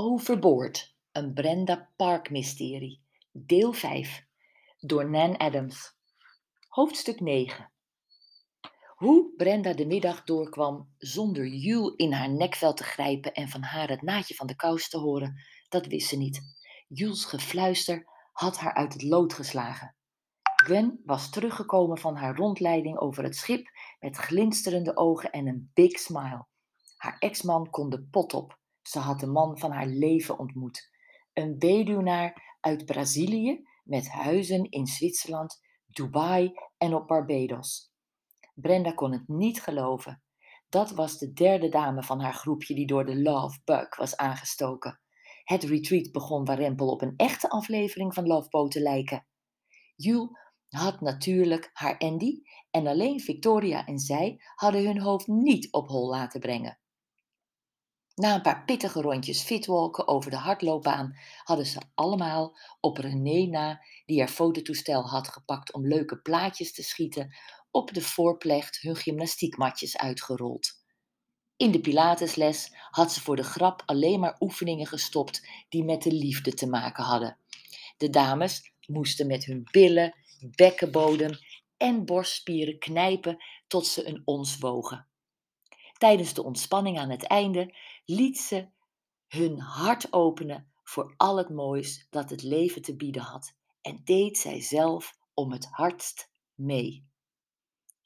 Overboord, een Brenda Park mysterie. Deel 5, door Nan Adams. Hoofdstuk 9. Hoe Brenda de middag doorkwam zonder Jules in haar nekvel te grijpen en van haar het naadje van de kous te horen, dat wist ze niet. Jules gefluister had haar uit het lood geslagen. Gwen was teruggekomen van haar rondleiding over het schip met glinsterende ogen en een big smile. Haar ex-man kon de pot op. Ze had de man van haar leven ontmoet. Een weduwnaar uit Brazilië met huizen in Zwitserland, Dubai en op Barbados. Brenda kon het niet geloven. Dat was de derde dame van haar groepje die door de Love Bug was aangestoken. Het retreat begon warempel op een echte aflevering van Love Boat te lijken. Jules had natuurlijk haar Andy en alleen Victoria en zij hadden hun hoofd niet op hol laten brengen. Na een paar pittige rondjes fitwalken over de hardloopbaan hadden ze allemaal op René na, die haar fototoestel had gepakt om leuke plaatjes te schieten, op de voorplecht hun gymnastiekmatjes uitgerold. In de Pilatesles had ze voor de grap alleen maar oefeningen gestopt die met de liefde te maken hadden. De dames moesten met hun billen, bekkenbodem en borstspieren knijpen tot ze een ons wogen. Tijdens de ontspanning aan het einde liet ze hun hart openen voor al het moois dat het leven te bieden had en deed zij zelf om het hardst mee.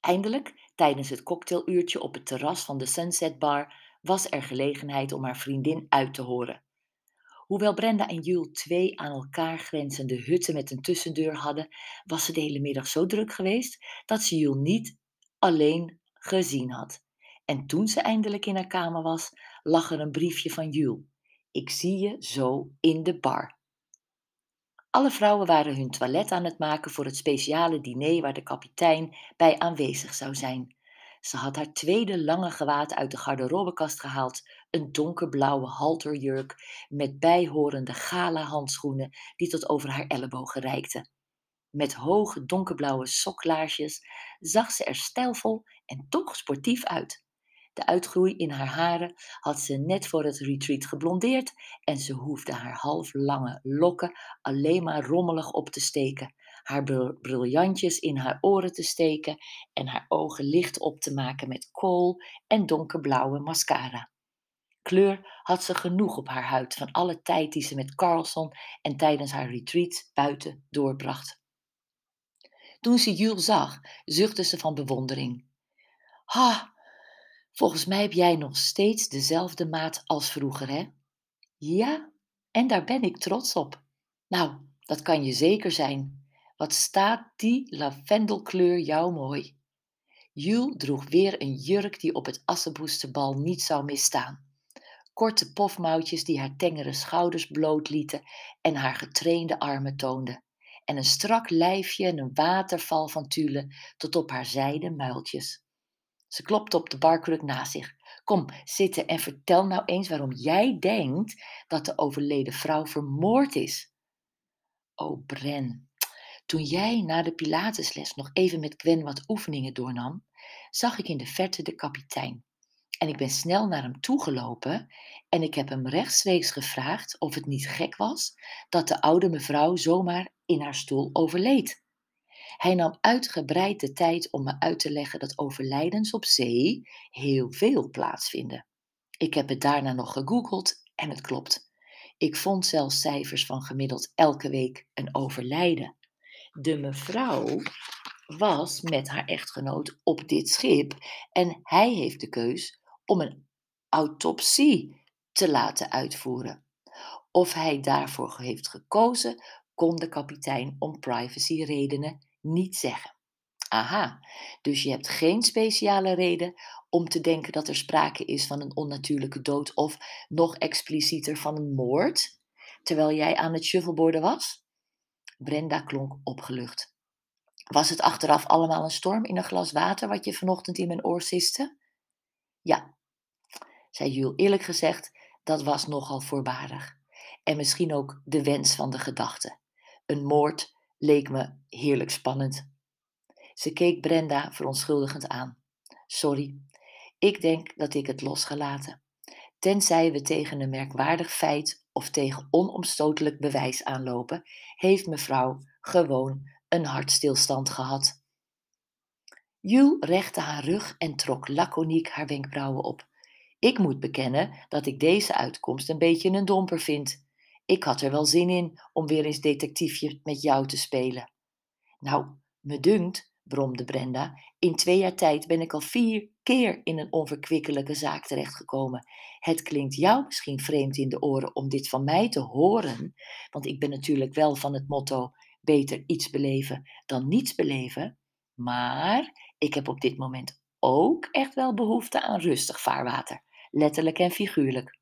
Eindelijk, tijdens het cocktailuurtje op het terras van de Sunset Bar, was er gelegenheid om haar vriendin uit te horen. Hoewel Brenda en Jules twee aan elkaar grenzende hutten met een tussendeur hadden, was ze de hele middag zo druk geweest dat ze Jules niet alleen gezien had. En toen ze eindelijk in haar kamer was, lag er een briefje van Jules. Ik zie je zo in de bar. Alle vrouwen waren hun toilet aan het maken voor het speciale diner waar de kapitein bij aanwezig zou zijn. Ze had haar tweede lange gewaad uit de garderobekast gehaald, een donkerblauwe halterjurk met bijhorende gala handschoenen die tot over haar ellebogen reikten. Met hoge donkerblauwe soklaarsjes zag ze er stijlvol en toch sportief uit. De uitgroei in haar haren had ze net voor het retreat geblondeerd en ze hoefde haar halflange lokken alleen maar rommelig op te steken, haar briljantjes in haar oren te steken en haar ogen licht op te maken met kool en donkerblauwe mascara. Kleur had ze genoeg op haar huid van alle tijd die ze met Carlson en tijdens haar retreat buiten doorbracht. Toen ze Jules zag, zuchtte ze van bewondering. Ha, Volgens mij heb jij nog steeds dezelfde maat als vroeger, hè? Ja, en daar ben ik trots op. Nou, dat kan je zeker zijn. Wat staat die lavendelkleur jou mooi. Jules droeg weer een jurk die op het assenboesterbal niet zou misstaan. Korte pofmouwtjes die haar tengere schouders bloot lieten en haar getrainde armen toonden. En een strak lijfje en een waterval van tulle tot op haar zijden muiltjes. Ze klopte op de barkruk naast zich. Kom zitten en vertel nou eens waarom jij denkt dat de overleden vrouw vermoord is. O Bren, toen jij na de Pilatesles nog even met Gwen wat oefeningen doornam, zag ik in de verte de kapitein. En ik ben snel naar hem toegelopen en ik heb hem rechtstreeks gevraagd of het niet gek was dat de oude mevrouw zomaar in haar stoel overleed. Hij nam uitgebreid de tijd om me uit te leggen dat overlijdens op zee heel veel plaatsvinden. Ik heb het daarna nog gegoogeld en het klopt. Ik vond zelfs cijfers van gemiddeld elke week een overlijden. De mevrouw was met haar echtgenoot op dit schip en hij heeft de keus om een autopsie te laten uitvoeren. Of hij daarvoor heeft gekozen, kon de kapitein om privacyredenen niet zeggen. Aha, dus je hebt geen speciale reden om te denken dat er sprake is van een onnatuurlijke dood of nog explicieter van een moord, terwijl jij aan het shuffleboarden was? Brenda klonk opgelucht. Was het achteraf allemaal een storm in een glas water wat je vanochtend in mijn oor siste? Ja, zei Jules eerlijk gezegd, dat was nogal voorbarig. En misschien ook de wens van de gedachte. Een moord leek me heerlijk spannend. Ze keek Brenda verontschuldigend aan. Sorry, ik denk dat ik het los ga laten. Tenzij we tegen een merkwaardig feit of tegen onomstotelijk bewijs aanlopen, heeft mevrouw gewoon een hartstilstand gehad. Jules rechte haar rug en trok laconiek haar wenkbrauwen op. Ik moet bekennen dat ik deze uitkomst een beetje een domper vind. Ik had er wel zin in om weer eens detectiefje met jou te spelen. Nou, me dunkt, bromde Brenda, in twee jaar tijd ben ik al vier keer in een onverkwikkelijke zaak terechtgekomen. Het klinkt jou misschien vreemd in de oren om dit van mij te horen, want ik ben natuurlijk wel van het motto beter iets beleven dan niets beleven. Maar ik heb op dit moment ook echt wel behoefte aan rustig vaarwater, letterlijk en figuurlijk.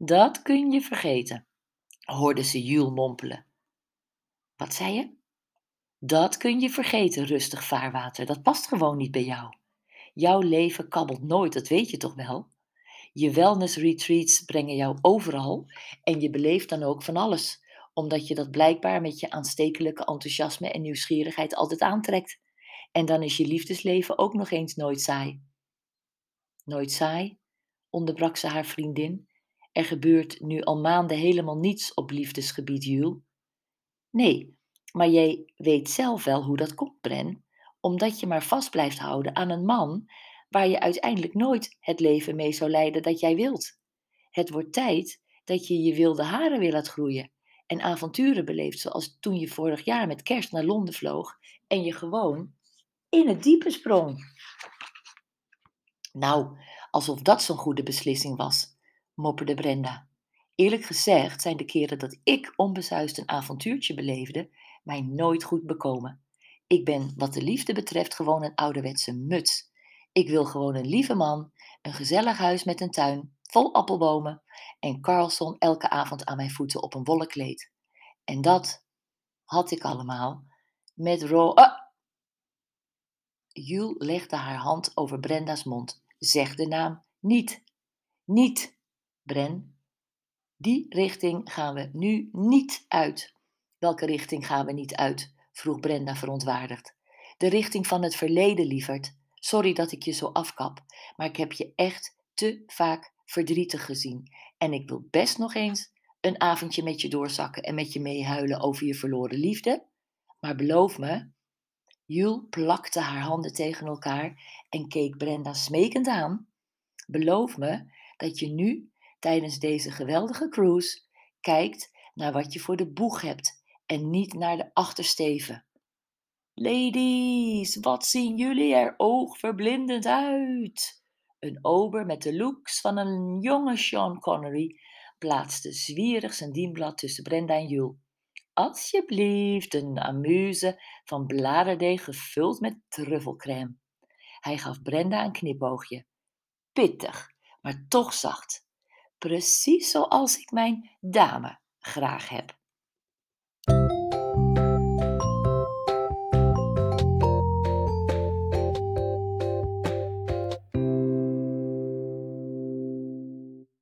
Dat kun je vergeten, hoorde ze Jules mompelen. Wat zei je? Dat kun je vergeten, rustig vaarwater. Dat past gewoon niet bij jou. Jouw leven kabbelt nooit, dat weet je toch wel? Je wellness retreats brengen jou overal en je beleeft dan ook van alles, omdat je dat blijkbaar met je aanstekelijke enthousiasme en nieuwsgierigheid altijd aantrekt. En dan is je liefdesleven ook nog eens nooit saai. Nooit saai? onderbrak ze haar vriendin. Er gebeurt nu al maanden helemaal niets op liefdesgebied, Jules. Nee, maar jij weet zelf wel hoe dat komt, Bren, omdat je maar vast blijft houden aan een man waar je uiteindelijk nooit het leven mee zou leiden dat jij wilt. Het wordt tijd dat je je wilde haren weer laat groeien en avonturen beleeft, zoals toen je vorig jaar met kerst naar Londen vloog en je gewoon in het diepe sprong. Nou, alsof dat zo'n goede beslissing was, mopperde Brenda. Eerlijk gezegd zijn de keren dat ik onbezuist een avontuurtje beleefde, mij nooit goed bekomen. Ik ben wat de liefde betreft gewoon een ouderwetse muts. Ik wil gewoon een lieve man, een gezellig huis met een tuin, vol appelbomen en Carlson elke avond aan mijn voeten op een wollen kleed. En dat had ik allemaal met Ro... Ah! Legde haar hand over Brenda's mond. Zeg de naam niet. Niet, Bren. Die richting gaan we nu niet uit. Welke richting gaan we niet uit? vroeg Brenda verontwaardigd. De richting van het verleden, lieverd. Sorry dat ik je zo afkap, maar ik heb je echt te vaak verdrietig gezien. En ik wil best nog eens een avondje met je doorzakken en met je meehuilen over je verloren liefde. Maar beloof me. Jules plakte haar handen tegen elkaar en keek Brenda smekend aan. Beloof me dat je nu, tijdens deze geweldige cruise, kijkt naar wat je voor de boeg hebt en niet naar de achtersteven. Ladies, wat zien jullie er oogverblindend uit? Een ober met de looks van een jonge Sean Connery plaatste zwierig zijn dienblad tussen Brenda en Jules. Alsjeblieft, een amuse van bladerdeeg gevuld met truffelcrème. Hij gaf Brenda een knipoogje. Pittig, maar toch zacht. Precies zoals ik mijn dame graag heb.